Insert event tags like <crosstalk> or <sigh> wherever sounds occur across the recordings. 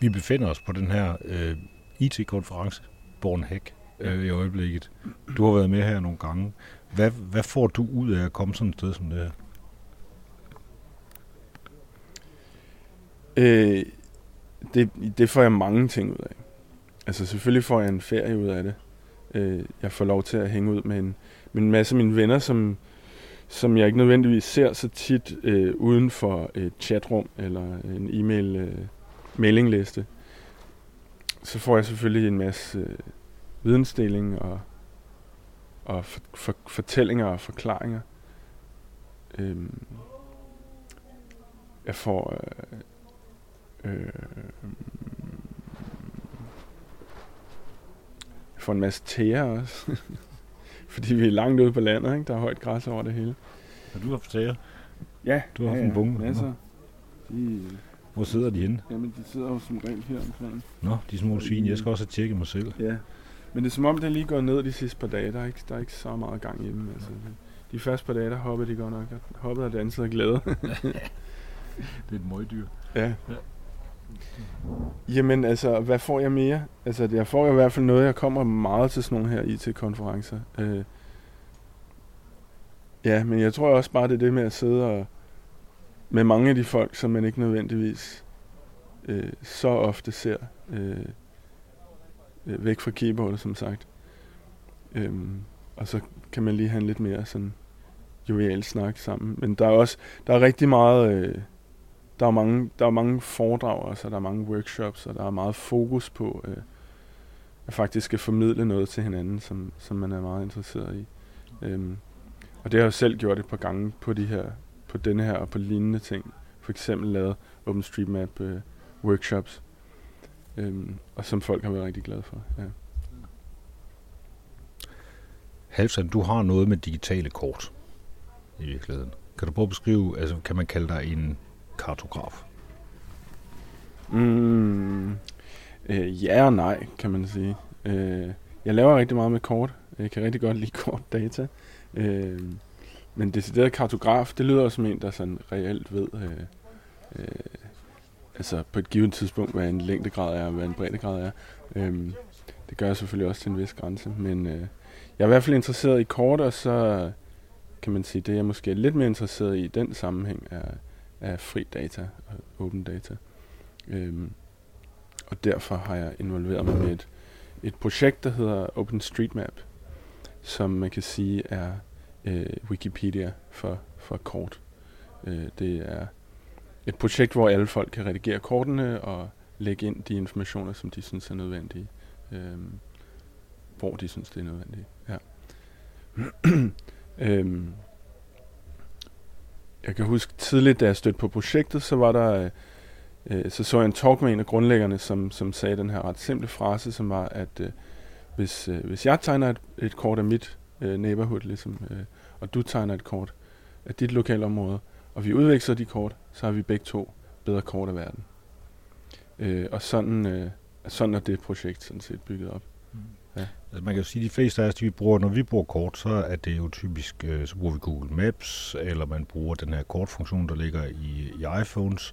Vi befinder os på den her øh, IT-konference, Bornhæk, øh, i øjeblikket. Du har været med her nogle gange. Hvad, hvad får du ud af at komme sådan et sted som det her? Øh, det, det får jeg mange ting ud af. Altså selvfølgelig får jeg en ferie ud af det. Øh, jeg får lov til at hænge ud med en, med en masse af mine venner, som, som jeg ikke nødvendigvis ser så tit øh, uden for et chatrum eller en e-mail øh, mailingliste. Så får jeg selvfølgelig en masse øh, vidensdeling og, og for, for, fortællinger og forklaringer. Øh, jeg får øh, øh, jeg får en masse tæer også. <laughs> Fordi vi er langt ude på landet, ikke? Der er højt græs over det hele. Har du haft sager? Ja, Du har ja, haft en bunke? Masser. De, Hvor sidder de henne? jamen, de sidder jo som regel her omkring. Nå, de små svin. Jeg skal også have tjekket mig selv. Ja. Men det er som om, det lige gået ned de sidste par dage. Der er ikke, der er ikke så meget gang hjemme. Altså, de første par dage, der hoppede de godt nok. Hoppede og dansede af glæde. <laughs> Det er et møgdyr. ja. Jamen altså, hvad får jeg mere? Altså, jeg får i hvert fald noget, jeg kommer meget til sådan nogle her IT-konferencer. Øh, ja, men jeg tror også bare, det er det med at sidde og med mange af de folk, som man ikke nødvendigvis øh, så ofte ser øh, øh, væk fra keyboardet, som sagt. Øhm, og så kan man lige have en lidt mere sådan jovial snak sammen. Men der er også der er rigtig meget øh, der er mange der er mange foredrag også, og der er mange workshops, og der er meget fokus på øh, at faktisk skal formidle noget til hinanden, som, som man er meget interesseret i. Øhm, og det har jeg jo selv gjort et par gange på de her på denne her og på lignende ting. For eksempel lavet OpenStreetMap øh, workshops, øhm, og som folk har været rigtig glade for. Ja. Halvsand, du har noget med digitale kort i virkeligheden. Kan du prøve at beskrive, altså kan man kalde dig en kartograf? Mm, øh, ja og nej, kan man sige. Øh, jeg laver rigtig meget med kort. Jeg kan rigtig godt lide kortdata. Øh, men decideret kartograf, det lyder som en, der sådan reelt ved, øh, øh, altså på et givet tidspunkt, hvad en længdegrad er, og hvad en breddegrad er. Øhm, det gør jeg selvfølgelig også til en vis grænse, men øh, jeg er i hvert fald interesseret i kort, og så kan man sige, det jeg måske er lidt mere interesseret i i den sammenhæng er, er fri data og open data. Øhm, og derfor har jeg involveret mig med et, et projekt, der hedder OpenStreetMap, som man kan sige er øh, Wikipedia for, for kort. Øh, det er et projekt, hvor alle folk kan redigere kortene og lægge ind de informationer, som de synes er nødvendige. Øh, hvor de synes, det er nødvendigt. Ja. <clears throat> øhm, jeg kan huske tidligt, da jeg stødte på projektet, så var der øh, øh, så så jeg en talk med en af grundlæggerne, som, som sagde den her ret simple frase, som var, at øh, hvis, øh, hvis jeg tegner et, et kort af mit øh, neighborhood, ligesom, øh, og du tegner et kort af dit lokale område, og vi udveksler de kort, så har vi begge to bedre kort af verden. Øh, og sådan, øh, sådan er det projekt sådan set bygget op. Altså man kan jo sige, at de fleste af os, vi bruger, når vi bruger kort, så er det jo typisk, øh, så bruger vi Google Maps, eller man bruger den her kortfunktion, der ligger i, i iPhones,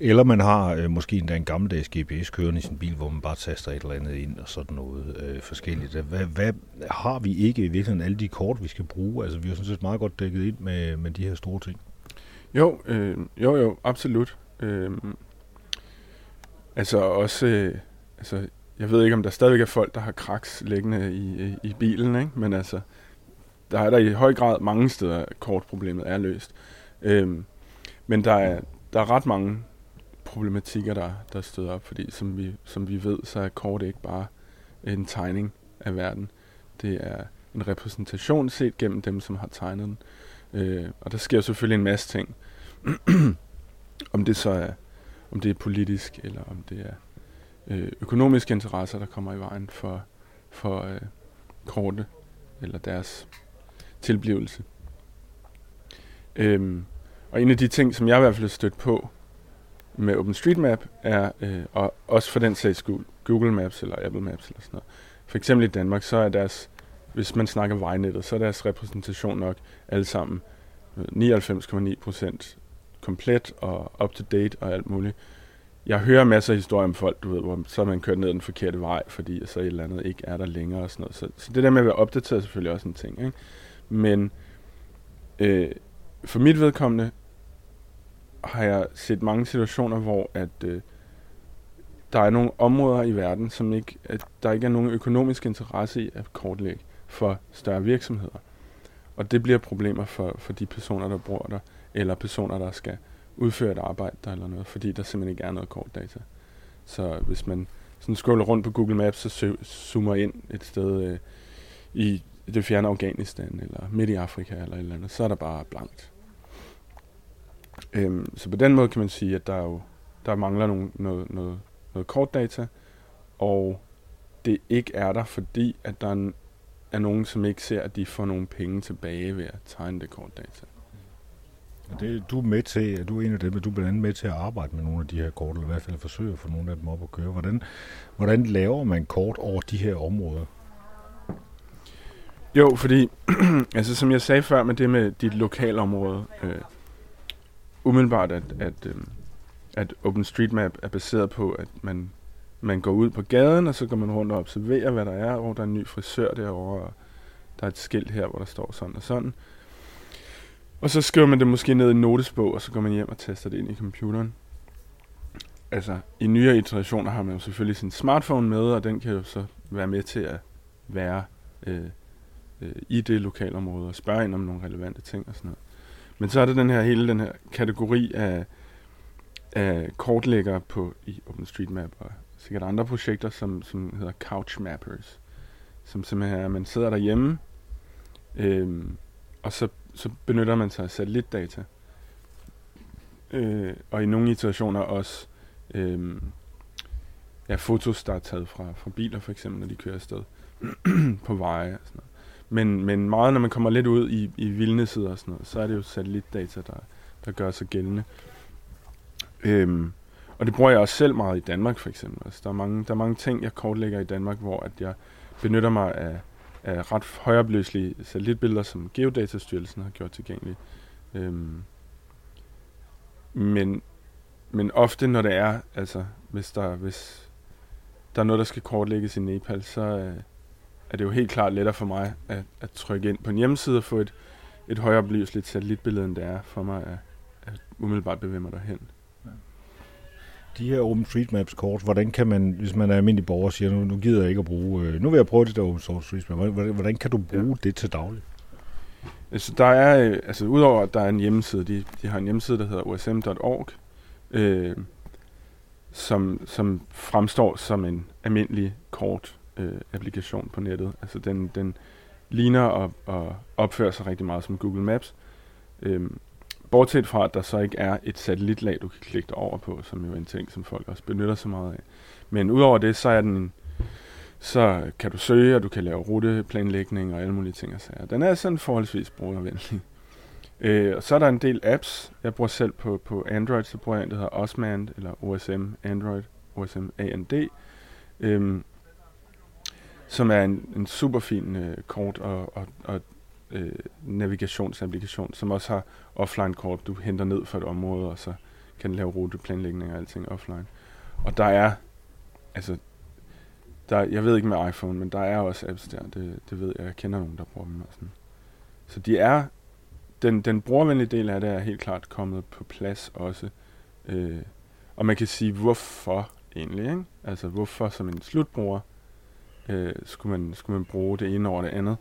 eller man har øh, måske endda en gammeldags GPS kørende i sin bil, hvor man bare taster et eller andet ind og sådan noget øh, forskelligt. Hvad, hvad har vi ikke i virkeligheden alle de kort, vi skal bruge? Altså vi har sådan set meget godt dækket ind med, med de her store ting. Jo, øh, jo, jo, absolut. Øh, altså også, øh, altså jeg ved ikke, om der stadigvæk er folk, der har kraks liggende i, i, i bilen, ikke? men altså, der er der i høj grad mange steder, kortproblemet er løst. Øhm, men der er, der er ret mange problematikker, der, der støder op, fordi som vi, som vi ved, så er kort ikke bare en tegning af verden. Det er en repræsentation set gennem dem, som har tegnet den. Øh, og der sker selvfølgelig en masse ting. <clears throat> om det så er, om det er politisk, eller om det er øh, økonomiske interesser, der kommer i vejen for, for øh, korte eller deres tilblivelse. Øhm, og en af de ting, som jeg i hvert fald har stødt på med OpenStreetMap, er, øh, og også for den sags skyld, Google Maps eller Apple Maps eller sådan noget. For eksempel i Danmark, så er deres, hvis man snakker vejnettet, så er deres repræsentation nok alle sammen øh, 99,9% komplet og up to date og alt muligt. jeg hører masser af historier om folk, du ved, hvor så er man kørt ned den forkerte vej, fordi så et eller andet ikke er der længere og sådan noget. Så, så det der med at være opdateret er selvfølgelig også en ting. Ikke? Men øh, for mit vedkommende har jeg set mange situationer, hvor at øh, der er nogle områder i verden, som ikke, at der ikke er nogen økonomisk interesse i at kortlægge for større virksomheder. Og det bliver problemer for, for de personer, der bor der, eller personer, der skal udføre et arbejde der eller noget, fordi der simpelthen ikke er noget kortdata. Så hvis man sådan scroller rundt på Google Maps, så zoomer ind et sted øh, i det fjerne Afghanistan, eller midt i Afrika, eller et eller andet, så er der bare blankt. Øhm, så på den måde kan man sige, at der, jo, der mangler nogle, noget, noget, noget kortdata, og det ikke er der, fordi at der er, er nogen, som ikke ser, at de får nogle penge tilbage ved at tegne det kortdata. Det, du er med til, du er en af dem, du er blandt andet med til at arbejde med nogle af de her kort, eller i hvert fald forsøge at få nogle af dem op at køre. Hvordan, hvordan laver man kort over de her områder? Jo, fordi, <clears throat> altså som jeg sagde før med det med dit lokalområde, øh, umiddelbart, at, at, øhm, at OpenStreetMap er baseret på, at man, man går ud på gaden, og så går man rundt og observerer, hvad der er, hvor der er en ny frisør derovre, og der er et skilt her, hvor der står sådan og sådan. Og så skriver man det måske ned i en notesbog, og så går man hjem og tester det ind i computeren. Altså, i nyere iterationer har man jo selvfølgelig sin smartphone med, og den kan jo så være med til at være øh, øh, i det lokalområde og spørge ind om nogle relevante ting og sådan noget. Men så er der den her hele den her kategori af, af kortlæggere på i OpenStreetMap og sikkert andre projekter, som, som hedder Couch Mappers, som simpelthen er, at man sidder derhjemme, øh, og så så benytter man sig af satellitdata. Øh, og i nogle iterationer også øh, ja, fotos, der er taget fra, fra biler for eksempel, når de kører afsted <clears throat> på veje og sådan noget. Men, men meget, når man kommer lidt ud i, i vildnesider og sådan noget, så er det jo satellitdata, der, der gør sig gældende. Øhm, og det bruger jeg også selv meget i Danmark for eksempel. Altså, der, er mange, der er mange ting, jeg kortlægger i Danmark, hvor at jeg benytter mig af af ret højopløselige satellitbilleder, som Geodatastyrelsen har gjort tilgængelige. Øhm, men, men ofte, når det er, altså hvis der, hvis der er noget, der skal kortlægges i Nepal, så øh, er det jo helt klart lettere for mig at, at trykke ind på en hjemmeside og få et, et højopløseligt satellitbillede, end det er for mig at, at umiddelbart bevæge mig derhen de her OpenStreetMaps kort, hvordan kan man, hvis man er almindelig borger, siger, nu, nu gider jeg ikke at bruge, øh, nu vil jeg prøve det der OpenStreetMap, hvordan, hvordan kan du bruge ja. det til daglig? Altså, der er, øh, altså udover at der er en hjemmeside, de, de har en hjemmeside, der hedder osm.org, øh, som, som fremstår som en almindelig kort øh, applikation på nettet. Altså den, den ligner og, og opfører sig rigtig meget som Google Maps. Øh, Bortset fra, at der så ikke er et satellitlag, du kan klikke over på, som jo er en ting, som folk også benytter sig meget af. Men udover det, så er den så kan du søge, og du kan lave ruteplanlægning og alle mulige ting og sager. Den er sådan forholdsvis brugervenlig. Øh, og så er der en del apps. Jeg bruger selv på, på Android, så bruger jeg en, der hedder Osmand, eller OSM Android, OSM AND, øhm, som er en, en super fin øh, kort og, og, og øh, navigationsapplikation, som også har offline-kort, du henter ned fra et område, og så kan lave ruteplanlægning og alting offline. Og der er, altså, der, jeg ved ikke med iPhone, men der er også apps der, det, det ved jeg, jeg kender nogen, der bruger dem. Og sådan. Så de er, den, den brugervenlige del af det er helt klart kommet på plads også. Øh, og man kan sige, hvorfor egentlig, ikke? Altså, hvorfor som en slutbruger øh, skulle, man, skulle man bruge det ene over det andet?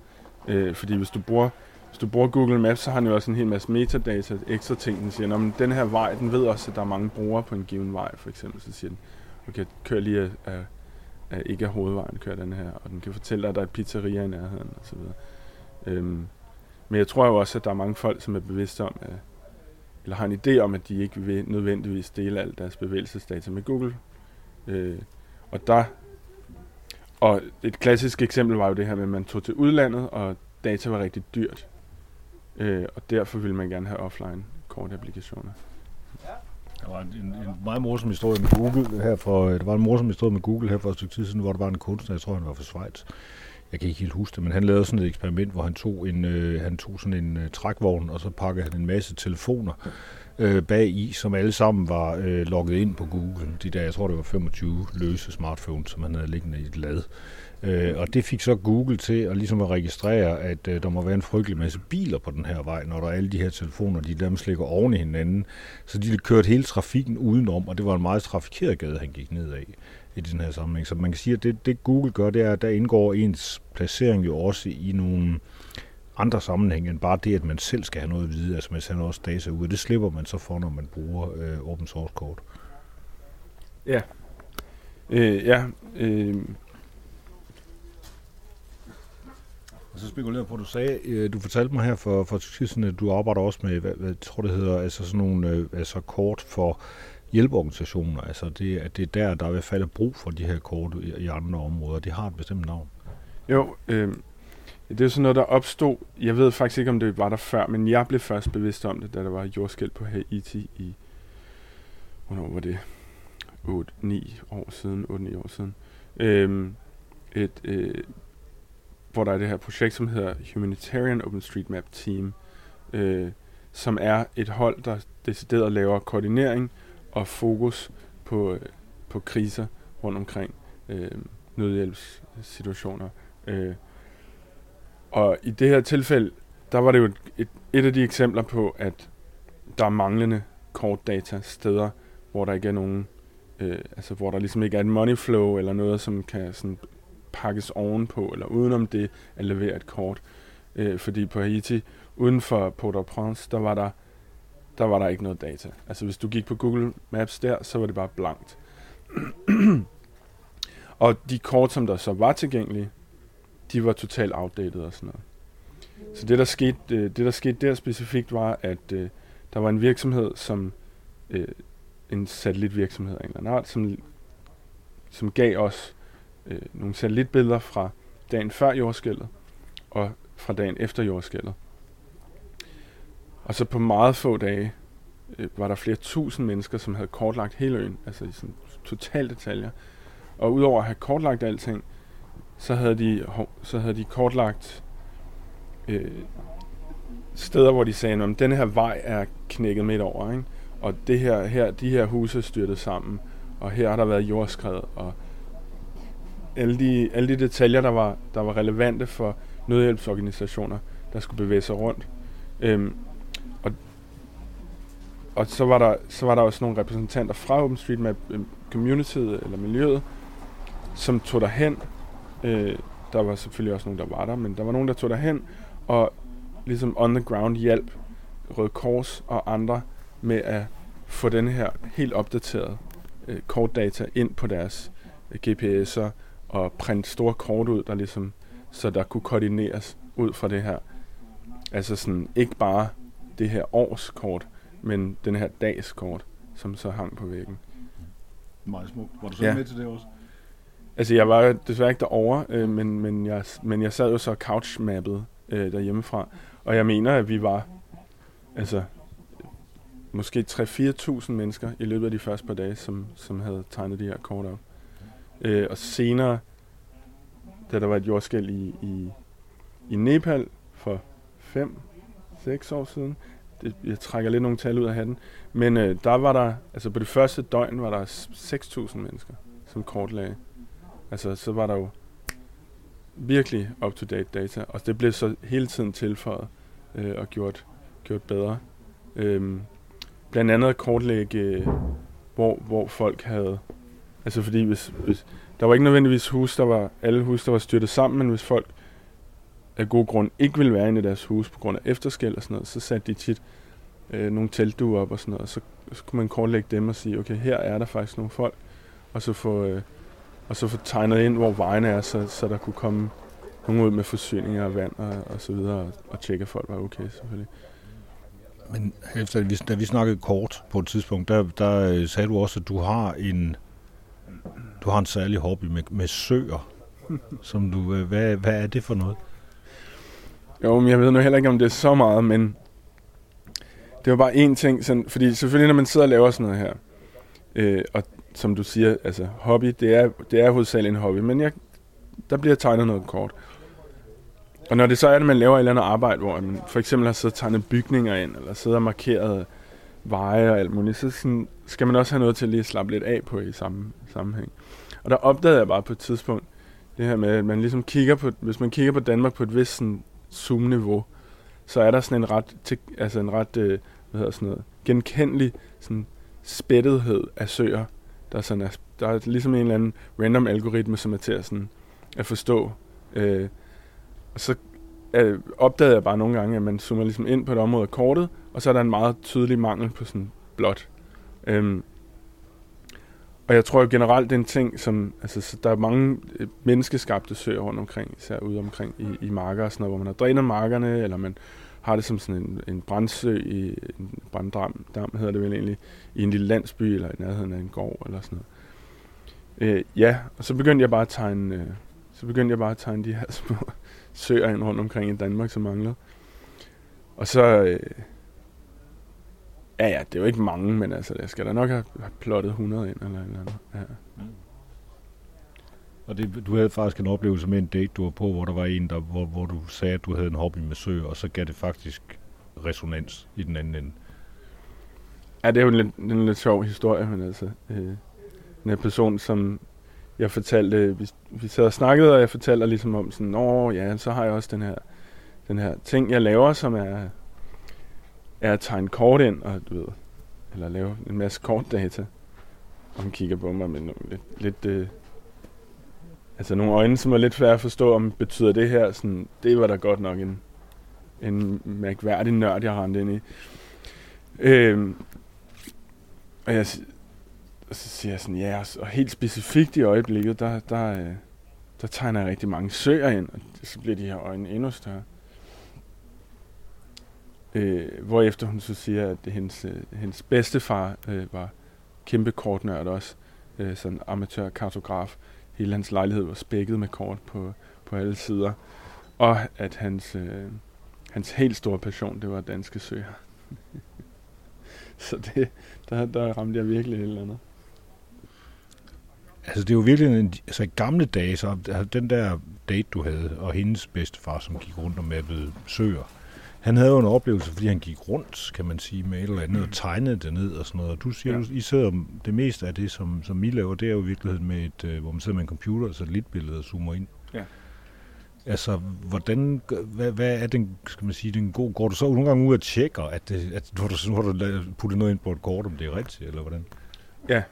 Øh, fordi hvis du bruger hvis du bruger Google Maps, så har den jo også en hel masse metadata, ekstra ting, den siger, men den her vej, den ved også, at der er mange brugere på en given vej, for eksempel, så siger den, okay, kør lige af, af, af ikke af hovedvejen, kør den her, og den kan fortælle dig, at der er et pizzeria i nærheden, og så videre. Øhm, men jeg tror jo også, at der er mange folk, som er bevidste om, at, eller har en idé om, at de ikke vil nødvendigvis dele alt deres bevægelsesdata med Google. Øh, og der og et klassisk eksempel var jo det her med, at man tog til udlandet, og data var rigtig dyrt. Øh, og derfor ville man gerne have offline kortapplikationer. Der var en, en meget morsom historie med Google her for, øh, der var en morsom historie med Google her for et stykke tid siden, hvor der var en kunstner, jeg tror han var fra Schweiz. Jeg kan ikke helt huske det, men han lavede sådan et eksperiment, hvor han tog, en, øh, han tog sådan en øh, trækvogn, og så pakkede han en masse telefoner øh, bag i, som alle sammen var øh, logget ind på Google. De der, jeg tror det var 25 løse smartphones, som han havde liggende i et lad. Øh, og det fik så Google til at, ligesom at registrere, at øh, der må være en frygtelig masse biler på den her vej, når der er alle de her telefoner, de dem ligger oven i hinanden. Så de kørte hele trafikken udenom, og det var en meget trafikeret gade, han gik ned af i den her sammenhæng. Så man kan sige, at det, det Google gør, det er, at der indgår ens placering jo også i nogle andre sammenhæng end bare det, at man selv skal have noget at vide. Altså man sender også data ud, og det slipper man så for, når man bruger øh, open source kort. Ja. Øh, ja. Øh. Og så spekulerer på, at du sagde, øh, du fortalte mig her for, for tidsen, at du arbejder også med, hvad, hvad tror det hedder, altså sådan nogle øh, altså kort for hjælpeorganisationer. Altså det, at det er der, der er i hvert fald brug for de her kort i, i andre områder. Det har et bestemt navn. Jo, øh, det er sådan noget, der opstod. Jeg ved faktisk ikke, om det var der før, men jeg blev først bevidst om det, da der var jordskæld på Haiti i, hvornår var det? 8-9 år siden, 8-9 år siden. Øh, et, øh, hvor der er det her projekt, som hedder Humanitarian OpenStreetMap Team, øh, som er et hold, der decideret laver koordinering og fokus på, øh, på kriser rundt omkring øh, nødhjælpssituationer. Øh, og i det her tilfælde, der var det jo et, et af de eksempler på, at der er manglende kortdata steder, hvor der ikke er nogen, øh, altså hvor der ligesom ikke er et money flow eller noget, som kan sådan pakkes ovenpå eller udenom det at levere et kort. Øh, fordi på Haiti, uden for Port-au-Prince, der var der der var der ikke noget data. Altså hvis du gik på Google Maps der, så var det bare blankt. <clears throat> og de kort, som der så var tilgængelige, de var totalt outdated og sådan noget. Så det der skete, øh, det der skete der specifikt var, at øh, der var en virksomhed, som øh, en satellitvirksomhed af en eller anden art, som, som gav os øh, nogle satellitbilleder fra dagen før jordskælvet og fra dagen efter jordskælvet. Og så på meget få dage øh, var der flere tusind mennesker, som havde kortlagt hele øen, altså i sådan total detaljer. Og udover at have kortlagt alting, så havde de, så havde de kortlagt øh, steder, hvor de sagde, at den her vej er knækket midt over, ikke? og det her, her, de her huse er styrtet sammen, og her har der været jordskred, og alle de, alle de detaljer, der var, der var relevante for nødhjælpsorganisationer, der skulle bevæge sig rundt. Øhm, og, og så var, der, så var der også nogle repræsentanter fra OpenStreetMap øhm, communityet eller miljøet, som tog derhen Øh, der var selvfølgelig også nogen, der var der, men der var nogen, der tog derhen og ligesom on the ground hjælp Røde Kors og andre med at få den her helt opdaterede øh, kortdata ind på deres øh, GPS'er og printe store kort ud, der ligesom, så der kunne koordineres ud fra det her. Altså sådan, ikke bare det her års kort, men den her dags kort, som så hang på væggen. Meget smukt. Var du så ja. med til det også? Altså, jeg var desværre ikke derovre, øh, men, men, jeg, men jeg sad jo så couchmappet øh, derhjemmefra. Og jeg mener, at vi var altså, måske 3-4.000 mennesker i løbet af de første par dage, som, som havde tegnet de her kort op. Øh, og senere, da der var et jordskæld i, i, i Nepal for 5-6 år siden, det, jeg trækker lidt nogle tal ud af hatten, men øh, der var der, altså på det første døgn var der 6.000 mennesker, som kortlagde. Altså, så var der jo virkelig up-to-date data, og det blev så hele tiden tilføjet øh, og gjort, gjort bedre. Øhm, blandt andet at kortlægge, hvor, hvor folk havde... Altså fordi hvis, hvis, der var ikke nødvendigvis hus, der var, alle hus, der var styrtet sammen, men hvis folk af god grund ikke ville være inde i deres hus på grund af efterskæld og sådan noget, så satte de tit øh, nogle teltduer op og sådan noget, og så, så kunne man kortlægge dem og sige, okay, her er der faktisk nogle folk, og så få, øh, og så få tegnet ind, hvor vejene er, så, så der kunne komme nogen ud med forsyninger og vand og, og så videre, og, og tjekke, at folk var okay selvfølgelig. Men efter, da vi snakkede kort på et tidspunkt, der, der øh, sagde du også, at du har en, du har en særlig hobby med, med søer. som du, øh, hvad, hvad er det for noget? Jo, men jeg ved nu heller ikke, om det er så meget, men det var bare én ting, sådan, fordi selvfølgelig, når man sidder og laver sådan noget her, øh, og som du siger, altså hobby, det er, det er hovedsageligt en hobby, men jeg, der bliver tegnet noget kort. Og når det så er, at man laver et eller andet arbejde, hvor man for eksempel har siddet og tegnet bygninger ind, eller siddet og markeret veje og alt muligt, så sådan, skal man også have noget til at lige slappe lidt af på i samme sammenhæng. Og der opdagede jeg bare på et tidspunkt, det her med, at man ligesom kigger på, hvis man kigger på Danmark på et vist sådan, zoom-niveau, så er der sådan en ret, til, altså en ret, øh, hvad hedder sådan noget, genkendelig sådan spættethed af søer, der, sådan er, der er ligesom en eller anden random algoritme, som er til at, sådan, at forstå. Øh, og så øh, opdagede jeg bare nogle gange, at man zoomer ligesom ind på et område af kortet, og så er der en meget tydelig mangel på sådan blåt. Øhm, og jeg tror jo generelt, det er en ting, som, altså, der er mange øh, menneskeskabte søer rundt omkring, især ude omkring i, i marker og sådan noget, hvor man har drænet markerne, eller man har det som sådan en, en brandsø, i, en branddam, dam hedder det vel egentlig, i en lille landsby, eller i nærheden af en gård, eller sådan noget. Øh, ja, og så begyndte jeg bare at tegne, øh, så begyndte jeg bare at tegne de her <laughs> små søer ind rundt omkring i Danmark, som mangler. Og så, øh, ja ja, det er jo ikke mange, men altså, jeg skal da nok have, plottet 100 ind, eller eller andet. Ja. Og det, du havde faktisk en oplevelse med en date, du var på, hvor der var en, der, hvor, hvor du sagde, at du havde en hobby med søer, og så gav det faktisk resonans i den anden ende. Ja, det er jo en lidt, en lidt sjov historie, men altså, øh, en person, som jeg fortalte, vi, vi sad og snakkede, og jeg fortalte ligesom om sådan, åh ja, så har jeg også den her, den her ting, jeg laver, som er, er at tegne kort ind, og du ved, eller lave en masse kortdata. Og hun kigger på mig med nogle lidt, lidt øh, altså nogle øjne, som er lidt svære at forstå, om betyder det her, sådan, det var da godt nok en, en mærkværdig nørd, jeg rendte ind i. Øh, og jeg, og så siger jeg sådan, ja, og helt specifikt i øjeblikket, der, der, øh, der tegner jeg rigtig mange søer ind, og så bliver de her øjne endnu større. Øh, hvorefter hun så siger, at hendes, øh, hendes bedstefar øh, var kæmpe kortnørd også, øh, sådan amatør kartograf. Hele hans lejlighed var spækket med kort på, på alle sider. Og at hans, øh, hans helt store passion, det var danske søer. <laughs> så det, der, der ramte jeg virkelig et eller andet. Altså, det er jo virkelig en, altså, i gamle dage, så altså, den der date, du havde, og hendes bedstefar, som gik rundt og mappede søer, han havde jo en oplevelse, fordi han gik rundt, kan man sige, med et eller andet, og tegnede det ned og sådan noget. Og du siger, ja. du, I sidder, det meste af det, som, som I laver, det er jo i virkeligheden med et, uh, hvor man sidder med en computer og satellitbillede og zoomer ind. Ja. Altså, hvordan, hvad, hvad er den, skal man sige, den god, går du så nogle gange ud og tjekker, at, det, at du, nu har du puttet noget ind på et kort, om det er rigtigt, eller hvordan? Ja,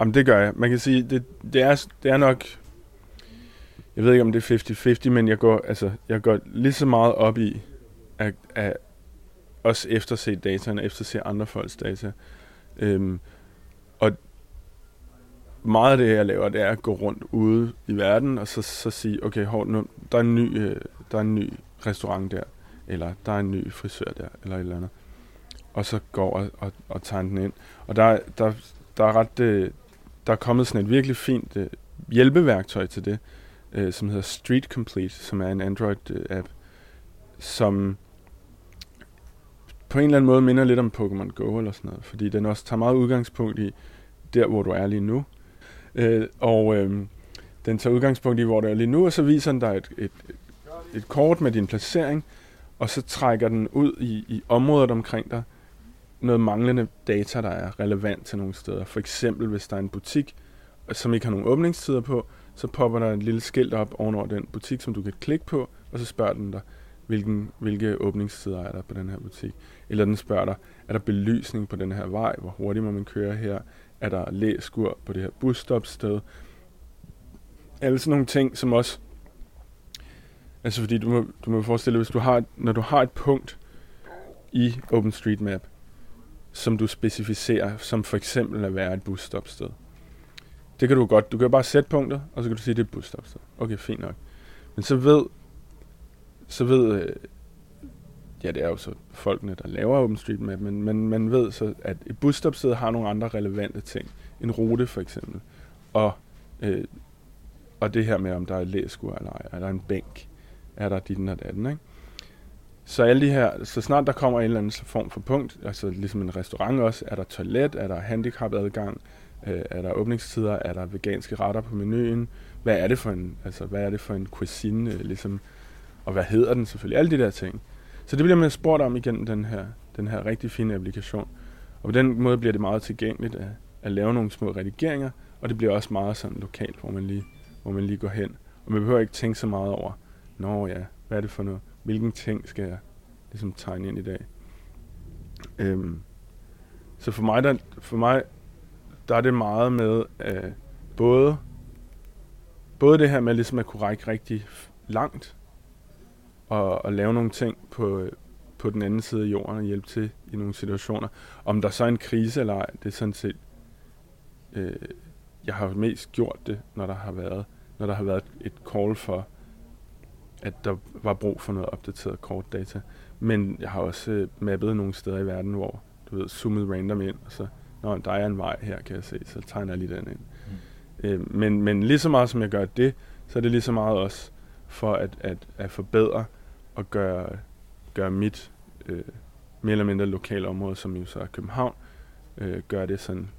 Jamen, det gør jeg. Man kan sige, det, det, er, det er nok... Jeg ved ikke, om det er 50-50, men jeg går, altså, jeg går lige så meget op i at, at også efterse dataen, og efterse andre folks data. Øhm, og meget af det, jeg laver, det er at gå rundt ude i verden, og så, så sige, okay, hold nu, der er en ny, øh, der er en ny restaurant der, eller der er en ny frisør der, eller et eller andet. Og så går og, og, og tager den ind. Og der, der, der er ret, øh, der er kommet sådan et virkelig fint øh, hjælpeværktøj til det, øh, som hedder Street Complete, som er en Android-app, øh, som på en eller anden måde minder lidt om Pokémon Go eller sådan noget, fordi den også tager meget udgangspunkt i der, hvor du er lige nu. Øh, og øh, den tager udgangspunkt i, hvor du er lige nu, og så viser den dig et, et, et kort med din placering, og så trækker den ud i, i området omkring dig, noget manglende data, der er relevant til nogle steder. For eksempel, hvis der er en butik, øh, som ikke har nogen åbningstider på, så popper der et lille skilt op ovenover den butik, som du kan klikke på, og så spørger den dig, hvilken, hvilke åbningstider er der på den her butik. Eller den spørger dig, er der belysning på den her vej? Hvor hurtigt må man køre her? Er der læskur på det her busstopsted? Alle sådan nogle ting, som også... Altså fordi du må, du må forestille dig, hvis du har, når du har et punkt i OpenStreetMap, som du specificerer, som for eksempel at være et busstopsted. Det kan du godt. Du kan bare sætte punktet, og så kan du sige, at det er et busstopsted. Okay, fint nok. Men så ved, så ved, øh, ja, det er jo så folkene, der laver OpenStreetMap, men man, man ved så, at et busstopsted har nogle andre relevante ting. En rute for eksempel. Og, øh, og det her med, om der er læskur eller ej, er der en bænk, er der dit og datten, ikke? Så alle de her, så snart der kommer en eller anden form for punkt, altså ligesom en restaurant også, er der toilet, er der handicapadgang, øh, er der åbningstider, er der veganske retter på menuen, hvad er det for en, altså hvad er det for en cuisine, øh, ligesom, og hvad hedder den selvfølgelig, alle de der ting. Så det bliver man spurgt om igennem den her, den her rigtig fine applikation. Og på den måde bliver det meget tilgængeligt at, at lave nogle små redigeringer, og det bliver også meget sådan lokalt, hvor man lige, hvor man lige går hen. Og man behøver ikke tænke så meget over, nå ja, hvad er det for noget? Hvilken ting skal jeg ligesom tegne ind i dag? Øhm, så for mig, der, for mig, der er det meget med øh, både, både det her med ligesom at kunne række rigtig langt, og, og lave nogle ting på, på den anden side af jorden og hjælpe til i nogle situationer. Om der så er en krise eller ej, det er sådan set... Øh, jeg har mest gjort det, når der har været, når der har været et call for, at der var brug for noget opdateret kortdata. Men jeg har også øh, mappet nogle steder i verden, hvor du ved, zoomet random ind, og så, når der er en vej her, kan jeg se, så tegner jeg lige den ind. Mm. Øh, men, men lige så meget som jeg gør det, så er det lige så meget også for at, at, at forbedre og gøre, gøre mit øh, mere eller mindre lokale område, som jo så er København, øh, gør det sådan,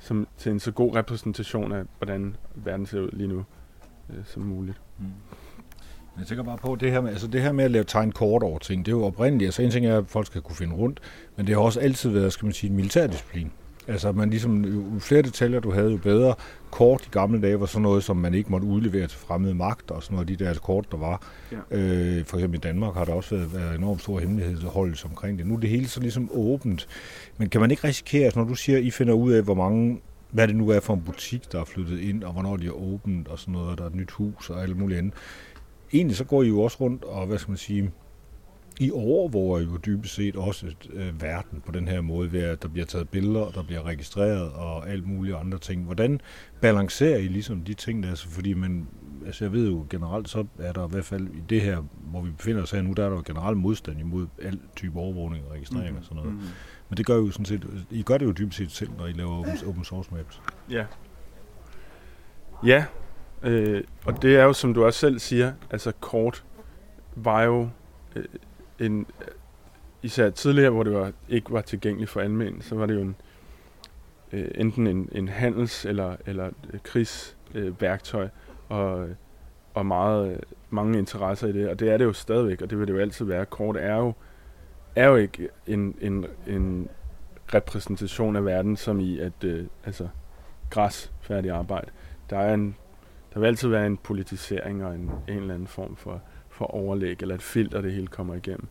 som, til en så god repræsentation af, hvordan verden ser ud lige nu, øh, som muligt. Mm. Jeg tænker bare på det her med, altså det her med at lave tegn kort over ting, det er jo oprindeligt. Altså en ting er, at folk skal kunne finde rundt, men det har også altid været, skal man sige, en militærdisciplin. Altså man ligesom, jo flere detaljer du havde, jo bedre. Kort i gamle dage var sådan noget, som man ikke måtte udlevere til fremmede magt, og sådan noget af de der kort, der var. Ja. Øh, for eksempel i Danmark har der også været, været enormt stor hemmelighedsholdelse omkring det. Nu er det hele så ligesom åbent. Men kan man ikke risikere, altså når du siger, at I finder ud af, hvor mange hvad det nu er for en butik, der er flyttet ind, og hvornår de er åbent, og sådan noget, og der er et nyt hus og alt muligt andet. Egentlig så går I jo også rundt og, hvad skal man sige, i overvåger jo dybest set også øh, verden på den her måde, ved at der bliver taget billeder, der bliver registreret og alt muligt andre ting. Hvordan balancerer I ligesom de ting der? Altså, fordi man, altså jeg ved jo generelt, så er der i hvert fald i det her, hvor vi befinder os her nu, der er der jo generelt modstand imod al type overvågning og registrering mm. og sådan noget. Mm. Men det gør jo sådan set, I gør det jo dybest set selv, når I laver open, open source maps. Ja. Ja, øh, og det er jo, som du også selv siger, altså kort var jo øh, en, især tidligere, hvor det var, ikke var tilgængeligt for almen, så var det jo en, øh, enten en, en handels- eller, eller øh, krigsværktøj, øh, og, og meget, mange interesser i det, og det er det jo stadigvæk, og det vil det jo altid være. Kort er jo, er jo ikke en, en, en repræsentation af verden, som i at, øh, altså, græs, færdig arbejde. Der er en, der vil altid være en politisering og en, en eller anden form for for overlæg, eller et filter, det hele kommer igennem.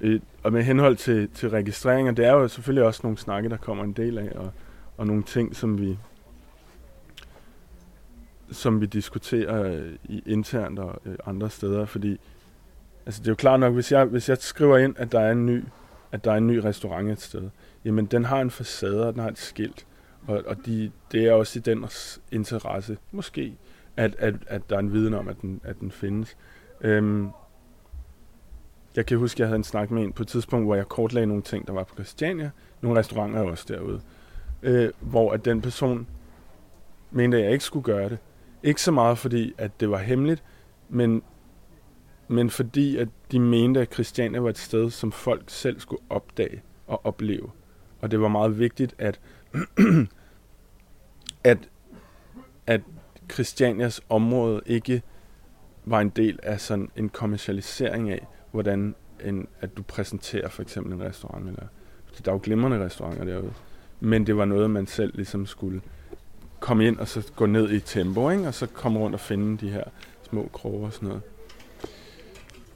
Øh, og med henhold til, til registreringer, det er jo selvfølgelig også nogle snakke, der kommer en del af, og, og nogle ting, som vi som vi diskuterer øh, i internt og øh, andre steder, fordi altså det er jo klart nok, hvis jeg, hvis jeg skriver ind, at der er en ny, at der er en ny restaurant et sted, jamen den har en facade, og den har et skilt, og, og de, det er også i den interesse, måske, at, at, at der er en viden om, at den, at den findes. Øhm, jeg kan huske, at jeg havde en snak med en på et tidspunkt, hvor jeg kortlagde nogle ting, der var på Christiania. Nogle restauranter også derude. Øh, hvor at den person mente, at jeg ikke skulle gøre det. Ikke så meget fordi, at det var hemmeligt, men, men fordi, at de mente, at Christiania var et sted, som folk selv skulle opdage og opleve. Og det var meget vigtigt, at, <clears throat> at, at Christianias område ikke var en del af sådan en kommercialisering af, hvordan en, at du præsenterer for eksempel en restaurant. Eller, der er jo glimrende restauranter derude. Men det var noget, man selv ligesom skulle komme ind og så gå ned i tempo, ikke? og så komme rundt og finde de her små kroge og sådan noget.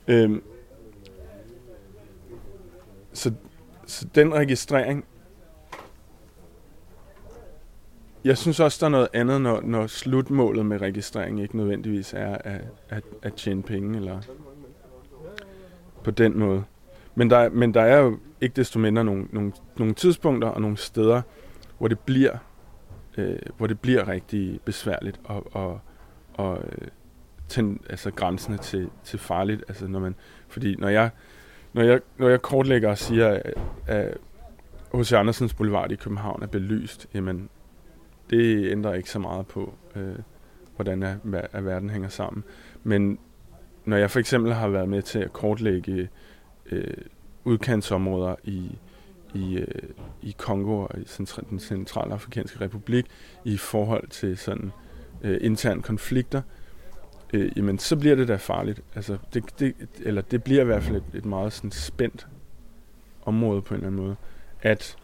Øhm, så, så den registrering jeg synes også, der er noget andet, når, når slutmålet med registrering ikke nødvendigvis er at, at, at tjene penge, eller på den måde. Men der, men der er jo ikke desto mindre nogle, nogle, nogle tidspunkter og nogle steder, hvor det bliver, øh, hvor det bliver rigtig besværligt og, og, og øh, ten, altså grænsende til, til farligt. Altså når man, fordi når jeg, når jeg, når jeg kortlægger og siger, at, at H.C. Andersens Boulevard i København er belyst, jamen det ændrer ikke så meget på, øh, hvordan er, er verden hænger sammen. Men når jeg for eksempel har været med til at kortlægge øh, udkantsområder i, i, øh, i Kongo og i centra, den centrale afrikanske republik i forhold til sådan øh, interne konflikter, øh, jamen så bliver det da farligt. Altså, det, det, eller det bliver i hvert fald et, et meget sådan spændt område på en eller anden måde. At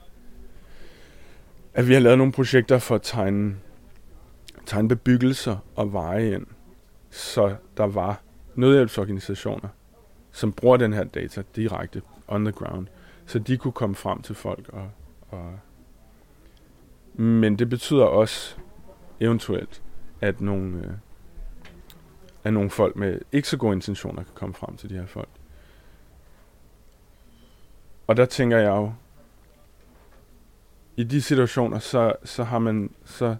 at vi har lavet nogle projekter for at tegne, tegne bebyggelser og veje ind, så der var nødhjælpsorganisationer, som bruger den her data direkte on the ground, så de kunne komme frem til folk. Og, og Men det betyder også eventuelt, at nogle, øh, at nogle folk med ikke så gode intentioner kan komme frem til de her folk. Og der tænker jeg jo, i de situationer, så, så har man, så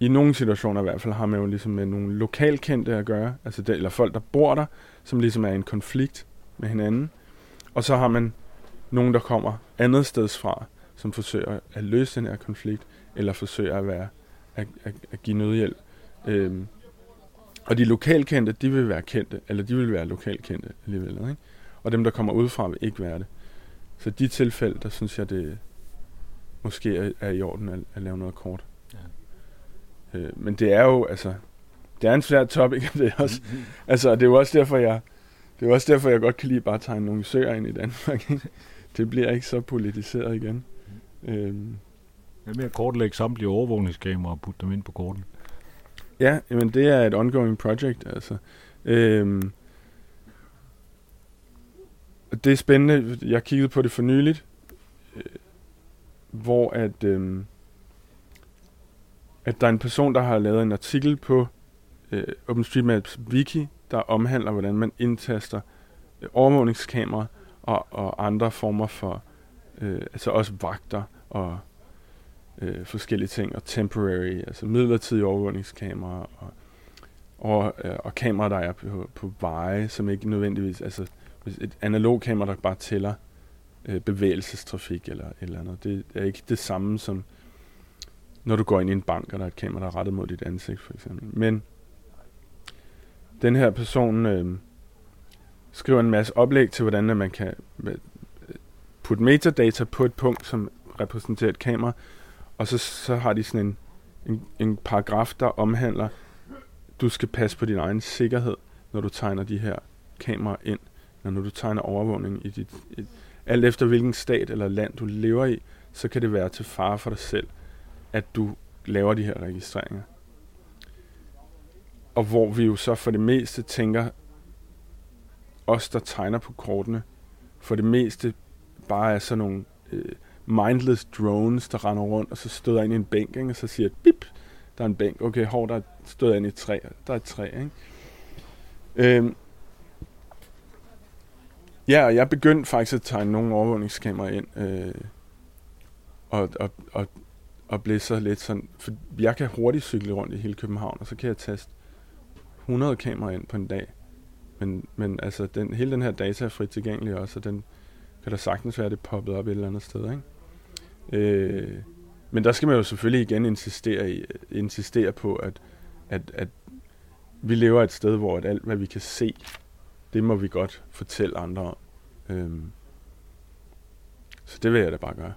i nogle situationer i hvert fald, har man jo ligesom med nogle lokalkendte at gøre, altså det, eller folk, der bor der, som ligesom er i en konflikt med hinanden. Og så har man nogen, der kommer andet steds fra, som forsøger at løse den her konflikt, eller forsøger at, være, at, at, at give nødhjælp. Øhm, og de lokalkendte, de vil være kendte, eller de vil være lokalkendte alligevel. Ikke? Og dem, der kommer udefra, vil ikke være det. Så de tilfælde, der synes jeg, det måske er, er i orden at, at lave noget kort. Ja. Øh, men det er jo, altså, det er en svær topic, <laughs> det er også, mm-hmm. altså, det er jo også derfor, jeg, det er også derfor, jeg godt kan lide bare at tegne nogle søer ind i Danmark. det bliver ikke så politiseret igen. Mm. Øhm. Hvad med at kortlægge samtlige overvågningskameraer og putte dem ind på korten? Ja, men det er et ongoing project, altså. Øhm, det er spændende. Jeg kiggede på det for nyligt, hvor at, øh, at der er en person, der har lavet en artikel på øh, OpenStreetMaps wiki, der omhandler, hvordan man indtaster øh, overvågningskamera og, og andre former for, øh, altså også vagter og øh, forskellige ting, og temporary, altså midlertidige overvågningskameraer, og, og, øh, og kameraer, der er på, på veje, som ikke nødvendigvis, altså et analog kamera, der bare tæller øh, bevægelsestrafik eller et eller andet. Det er ikke det samme som, når du går ind i en bank, og der er et kamera, der er rettet mod dit ansigt, for eksempel. Men den her person øh, skriver en masse oplæg til, hvordan man kan øh, putte metadata på et punkt, som repræsenterer et kamera, og så, så har de sådan en, en, en paragraf, der omhandler, du skal passe på din egen sikkerhed, når du tegner de her kameraer ind, når du tegner overvågning i dit... Et, alt efter hvilken stat eller land du lever i, så kan det være til fare for dig selv, at du laver de her registreringer. Og hvor vi jo så for det meste tænker, os der tegner på kortene, for det meste bare er sådan nogle øh, mindless drones, der render rundt, og så støder ind i en bænk, ikke? og så siger bip, der er en bænk. Okay, hov, der støder ind i et træ. Der er et træ, ikke? Øhm, ja, og jeg begyndte faktisk at tegne nogle overvågningskameraer ind, øh, og, og, og, og blev så lidt sådan, for jeg kan hurtigt cykle rundt i hele København, og så kan jeg teste 100 kameraer ind på en dag. Men, men altså, den, hele den her data er frit tilgængelig også, og den kan der sagtens være, det poppet op et eller andet sted, ikke? Øh, men der skal man jo selvfølgelig igen insistere, i, insistere på, at, at, at vi lever et sted, hvor at alt, hvad vi kan se, det må vi godt fortælle andre om. Øhm, så det vil jeg da bare gøre.